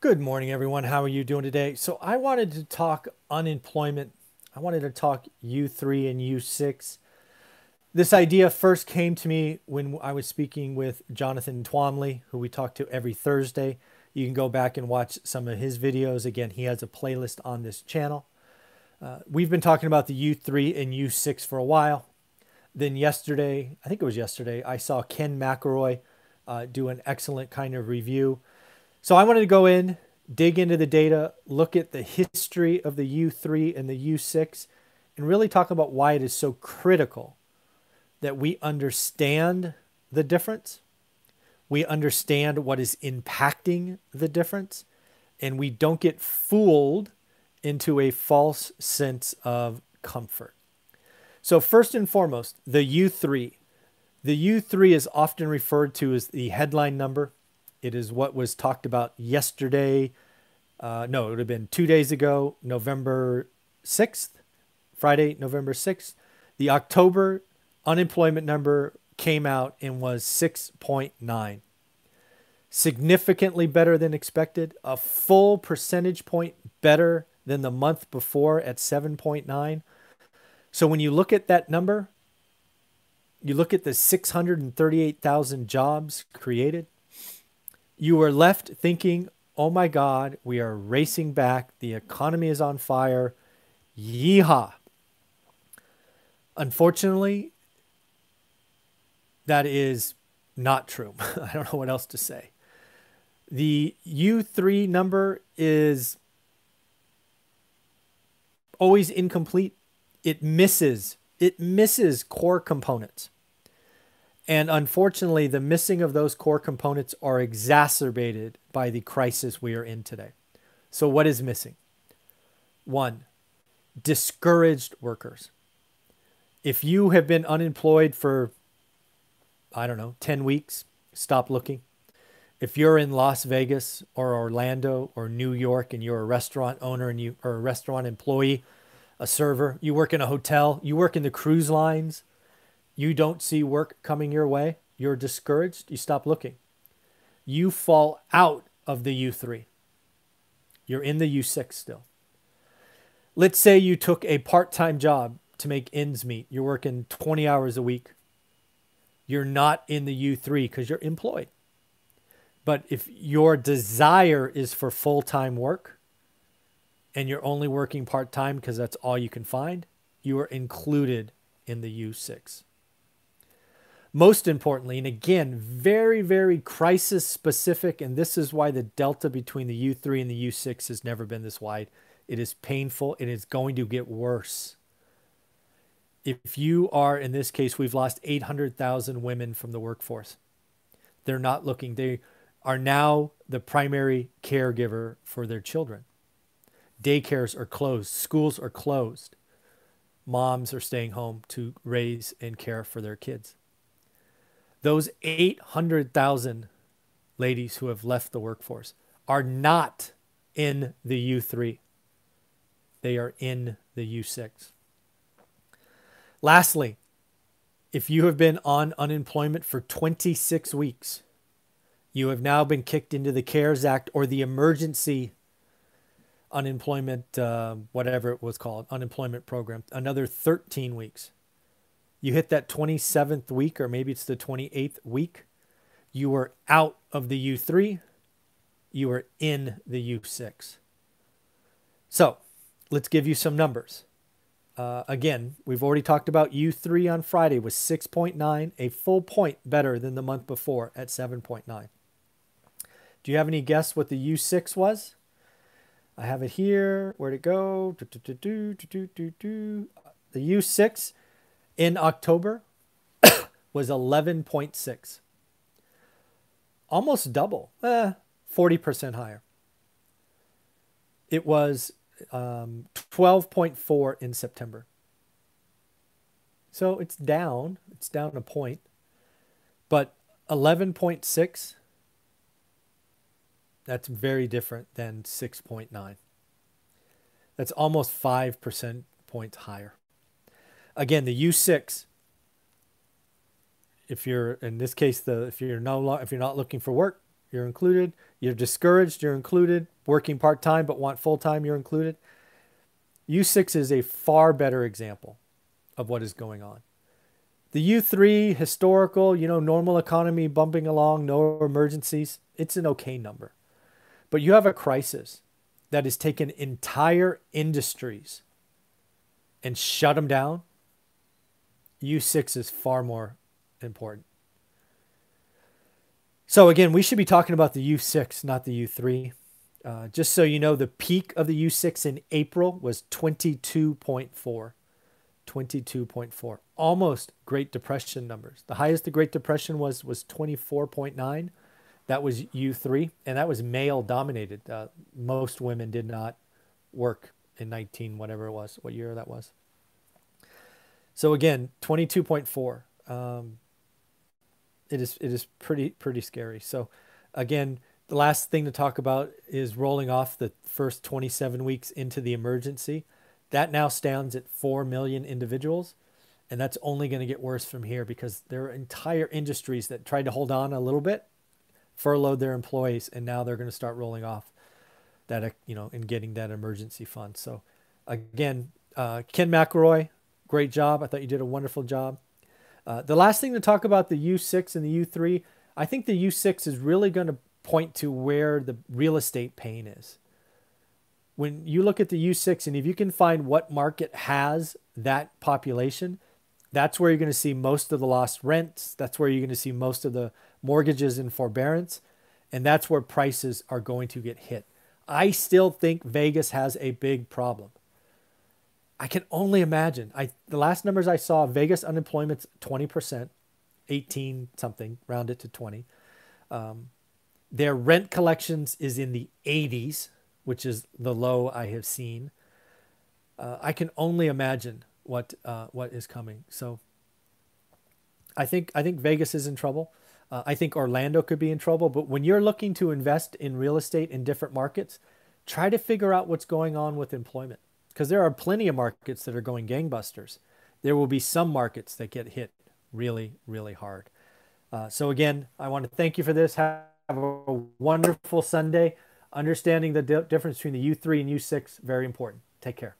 Good morning, everyone. How are you doing today? So, I wanted to talk unemployment. I wanted to talk U3 and U6. This idea first came to me when I was speaking with Jonathan Twombly, who we talk to every Thursday. You can go back and watch some of his videos. Again, he has a playlist on this channel. Uh, we've been talking about the U3 and U6 for a while. Then, yesterday, I think it was yesterday, I saw Ken McElroy uh, do an excellent kind of review so I wanted to go in, dig into the data, look at the history of the U3 and the U6, and really talk about why it is so critical that we understand the difference, we understand what is impacting the difference, and we don't get fooled into a false sense of comfort. So, first and foremost, the U3. The U3 is often referred to as the headline number it is what was talked about yesterday. Uh, no, it would have been two days ago, November 6th, Friday, November 6th. The October unemployment number came out and was 6.9. Significantly better than expected, a full percentage point better than the month before at 7.9. So when you look at that number, you look at the 638,000 jobs created, you are left thinking, oh my God, we are racing back. The economy is on fire. Yeehaw. Unfortunately, that is not true. I don't know what else to say. The U3 number is always incomplete. It misses it misses core components. And unfortunately, the missing of those core components are exacerbated by the crisis we are in today. So, what is missing? One, discouraged workers. If you have been unemployed for, I don't know, 10 weeks, stop looking. If you're in Las Vegas or Orlando or New York and you're a restaurant owner and you or a restaurant employee, a server, you work in a hotel, you work in the cruise lines, you don't see work coming your way, you're discouraged, you stop looking. You fall out of the U3. You're in the U6 still. Let's say you took a part time job to make ends meet. You're working 20 hours a week. You're not in the U3 because you're employed. But if your desire is for full time work and you're only working part time because that's all you can find, you are included in the U6. Most importantly, and again, very, very crisis specific, and this is why the delta between the U3 and the U6 has never been this wide. It is painful. And It is going to get worse. If you are, in this case, we've lost 800,000 women from the workforce. They're not looking, they are now the primary caregiver for their children. Daycares are closed, schools are closed. Moms are staying home to raise and care for their kids. Those 800,000 ladies who have left the workforce are not in the U3. They are in the U6. Lastly, if you have been on unemployment for 26 weeks, you have now been kicked into the CARES Act or the emergency unemployment, uh, whatever it was called, unemployment program, another 13 weeks you hit that 27th week, or maybe it's the 28th week, you are out of the U3, you are in the U6. So let's give you some numbers. Uh, again, we've already talked about U3 on Friday was 6.9, a full point better than the month before at 7.9. Do you have any guess what the U6 was? I have it here. Where'd it go? The U6 in October was 11.6. Almost double, eh, 40% higher. It was um, 12.4 in September. So it's down. It's down a point. But 11.6, that's very different than 6.9. That's almost 5% points higher. Again, the U6. If you're in this case, the if you're no if you're not looking for work, you're included. You're discouraged, you're included. Working part time but want full time, you're included. U6 is a far better example of what is going on. The U3 historical, you know, normal economy bumping along, no emergencies, it's an okay number. But you have a crisis that has taken entire industries and shut them down. U6 is far more important. So again, we should be talking about the U6, not the U3. Uh, just so you know, the peak of the U6 in April was 22.4. 22.4. Almost Great Depression numbers. The highest the Great Depression was was 24.9. That was U3, and that was male dominated. Uh, most women did not work in 19, whatever it was, what year that was. So again, 22.4. Um, it is it is pretty pretty scary. So again, the last thing to talk about is rolling off the first 27 weeks into the emergency. That now stands at 4 million individuals. And that's only going to get worse from here because there are entire industries that tried to hold on a little bit, furloughed their employees, and now they're going to start rolling off that, you know, and getting that emergency fund. So, again, uh, Ken McElroy, great job. I thought you did a wonderful job. Uh, the last thing to talk about the U6 and the U3, I think the U6 is really going to point to where the real estate pain is when you look at the U6 and if you can find what market has that population, that's where you're going to see most of the lost rents. That's where you're going to see most of the mortgages in forbearance. And that's where prices are going to get hit. I still think Vegas has a big problem. I can only imagine. I the last numbers I saw, Vegas unemployment's 20%, 18 something, round it to 20. Um, their rent collections is in the 80s which is the low I have seen. Uh, I can only imagine what uh, what is coming. So I think I think Vegas is in trouble. Uh, I think Orlando could be in trouble. But when you're looking to invest in real estate in different markets, try to figure out what's going on with employment because there are plenty of markets that are going gangbusters. There will be some markets that get hit really, really hard. Uh, so again, I want to thank you for this. Have a wonderful Sunday understanding the di- difference between the U3 and U6 very important. Take care.